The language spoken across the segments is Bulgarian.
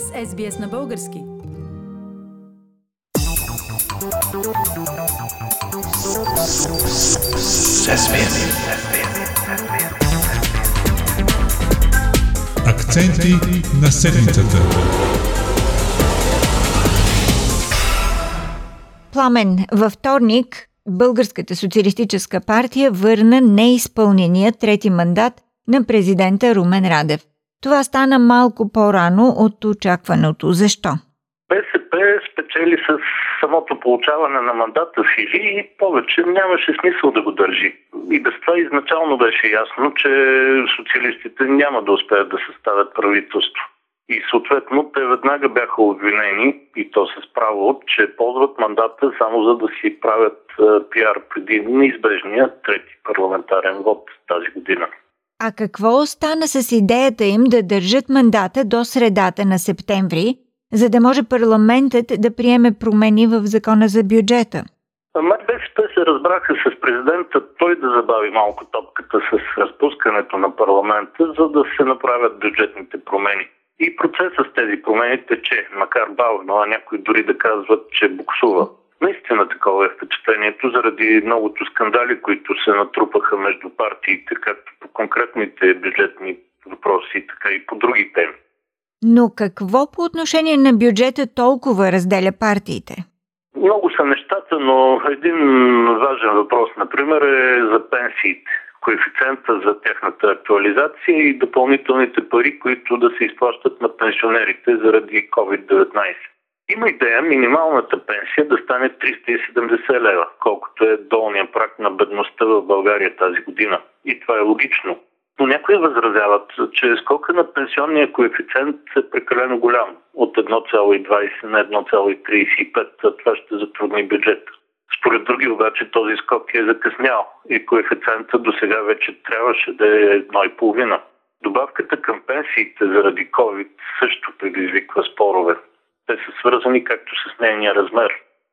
сте с SBS на български. Акценти на седмицата. Пламен, във вторник Българската социалистическа партия върна неизпълнения трети мандат на президента Румен Радев. Това стана малко по-рано от очакваното. Защо? БСП спечели с самото получаване на мандата си и повече нямаше смисъл да го държи. И без това изначално беше ясно, че социалистите няма да успеят да съставят правителство. И съответно те веднага бяха обвинени, и то с право, че ползват мандата само за да си правят пиар преди неизбежния трети парламентарен вод тази година. А какво остана с идеята им да държат мандата до средата на септември, за да може парламентът да приеме промени в закона за бюджета? Май БСП се разбраха с президента той да забави малко топката с разпускането на парламента, за да се направят бюджетните промени. И процесът с тези промени тече, макар бавно, а някои дори да казват, че буксува. Наистина такова е впечатлението заради многото скандали, които се натрупаха между партиите, както по конкретните бюджетни въпроси, така и по други теми. Но какво по отношение на бюджета толкова разделя партиите? Много са нещата, но един важен въпрос, например, е за пенсиите. Коефициента за тяхната актуализация и допълнителните пари, които да се изплащат на пенсионерите заради COVID-19. Има идея минималната пенсия да стане 370 лева, колкото е долния прак на бедността в България тази година. И това е логично. Но някои възразяват, че скока на пенсионния коефициент е прекалено голям от 1,20 на 1,35. Това ще затрудни бюджета. Според други обаче този скок е закъснял и коефициентът до сега вече трябваше да е 1,5. Добавката към пенсиите заради COVID също предизвиква спорове. Те са свързани както с нейния размер.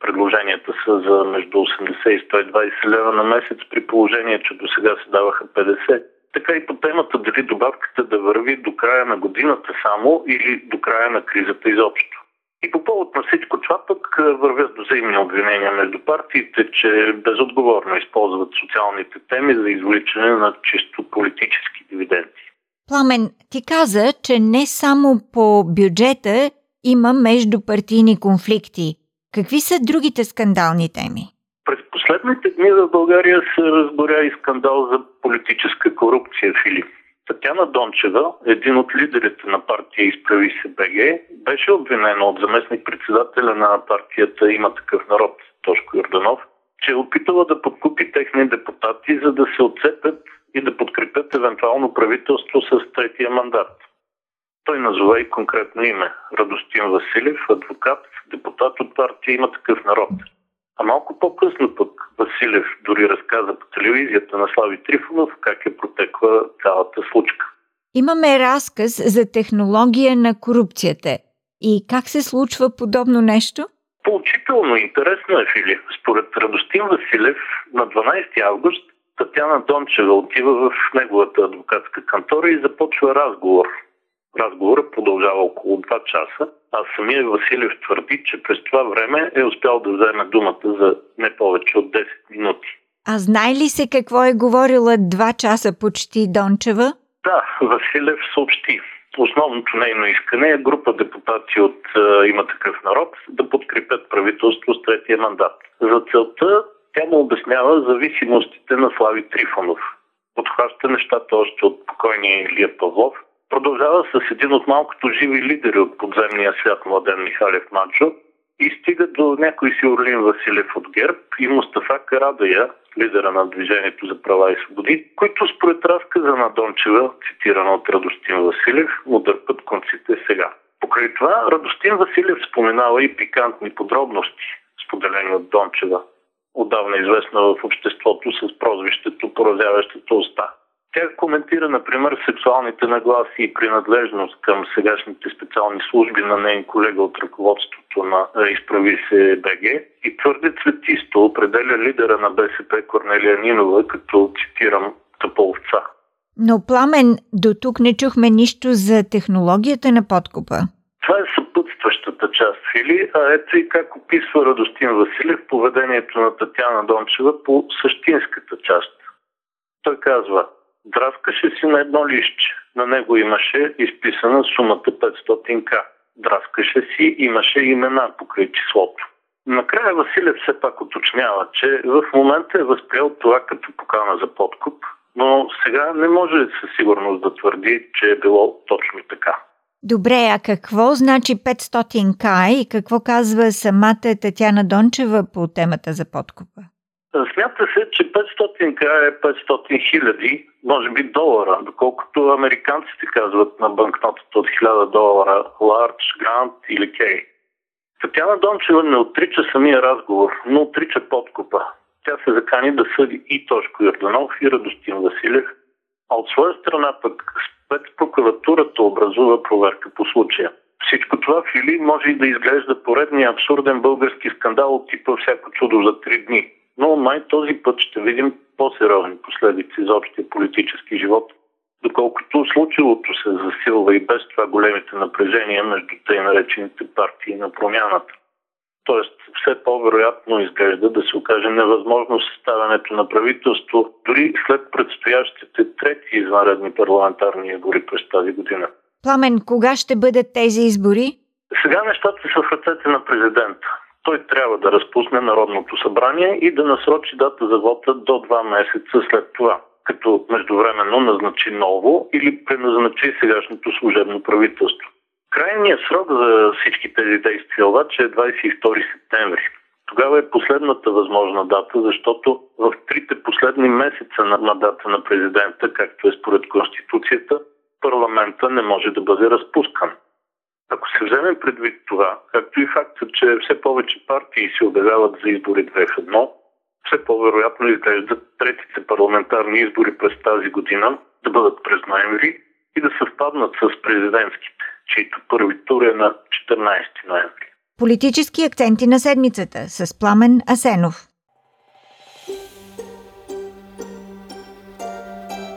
Предложенията са за между 80 и 120 лева на месец при положение, че до сега се даваха 50. Така и по темата дали добавката да върви до края на годината само или до края на кризата изобщо. И по повод на всичко това пък вървят взаимни обвинения между партиите, че безотговорно използват социалните теми за извличане на чисто политически дивиденти. Пламен, ти каза, че не само по бюджета има междупартийни конфликти. Какви са другите скандални теми? През последните дни в България се разборя и скандал за политическа корупция, Филип. Татяна Дончева, един от лидерите на партия Изправи се БГ, беше обвинена от заместник-председателя на партията Има такъв народ, Тошко Йорданов, че е опитала да подкупи техни депутати, за да се отцепят и да подкрепят евентуално правителство с третия мандат. Той назова и конкретно име – Радостин Василев, адвокат, депутат от партия Има такъв народ. А малко по-късно пък Василев дори разказа по телевизията на Слави Трифонов как е протекла цялата случка. Имаме разказ за технология на корупцията. И как се случва подобно нещо? Поучително интересно е, Фили. Според Радостин Василев на 12 август Татяна Дончева отива в неговата адвокатска кантора и започва разговор Разговорът продължава около 2 часа, а самия Василев твърди, че през това време е успял да вземе думата за не повече от 10 минути. А знае ли се какво е говорила 2 часа почти Дончева? Да, Василев съобщи. Основното нейно искане е група депутати от е, Има такъв народ да подкрепят правителство с третия мандат. За целта тя му обяснява зависимостите на Слави Трифонов. Подхваща нещата още от покойния Илия Павлов – Продължава с един от малкото живи лидери от подземния свят, Младен Михалев Манчо, и стига до някой си Орлин Василев от ГЕРБ и Мустафа Карадая, лидера на Движението за права и свободи, които според разказа на Дончева, цитирана от Радостин Василев, му дърпат конците сега. Покрай това Радостин Василев споменава и пикантни подробности, споделени от Дончева, отдавна известна в обществото с прозвището поразяващата уста. Тя коментира, например, сексуалните нагласи и принадлежност към сегашните специални служби на нейн колега от ръководството на Изправи се БГ и твърде цветисто определя лидера на БСП Корнелия Нинова като, цитирам, тъповца. Но, Пламен, до тук не чухме нищо за технологията на подкупа. Това е а ето и как описва Радостин Василев поведението на Татяна Дончева по същинската част. Той казва, драскаше си на едно лище. На него имаше изписана сумата 500к. Драскаше си, имаше имена покрай числото. Накрая Василев все пак уточнява, че в момента е възприел това като покана за подкуп, но сега не може със сигурност да твърди, че е било точно така. Добре, а какво значи 500к и какво казва самата Татяна Дончева по темата за подкупа? Смята се, че 500к е 500 хиляди, може би долара, доколкото американците казват на банкнотата от 1000 долара large, grand или K. Татяна Дончева не отрича самия разговор, но отрича подкупа. Тя се закани да съди и Тошко Йорданов и Радостин Василев, а от своя страна пък спецпрокуратурата образува проверка по случая. Всичко това в Или може и да изглежда поредния абсурден български скандал от типа всяко чудо за три дни. Но май този път ще видим по-сериозни последици за общия политически живот, доколкото случилото се засилва и без това големите напрежения между тъй наречените партии на промяната. Тоест, все по-вероятно изглежда да се окаже невъзможно съставянето на правителство, дори след предстоящите трети извънредни парламентарни избори през тази година. Пламен, кога ще бъдат тези избори? Сега нещата са в ръцете на президента. Той трябва да разпусне Народното събрание и да насрочи дата за вота до два месеца след това, като междувременно назначи ново или преназначи сегашното служебно правителство. Крайният срок за всички тези действия обаче е 22 септември. Тогава е последната възможна дата, защото в трите последни месеца на мандата на президента, както е според Конституцията, парламента не може да бъде разпускан. Ако се вземе предвид това, както и факта, че все повече партии се обявяват за избори две в едно, все по-вероятно изглеждат третите парламентарни избори през тази година да бъдат през ноември и да съвпаднат с президентските чието първи тур е на 14 ноември. Политически акценти на седмицата с Пламен Асенов.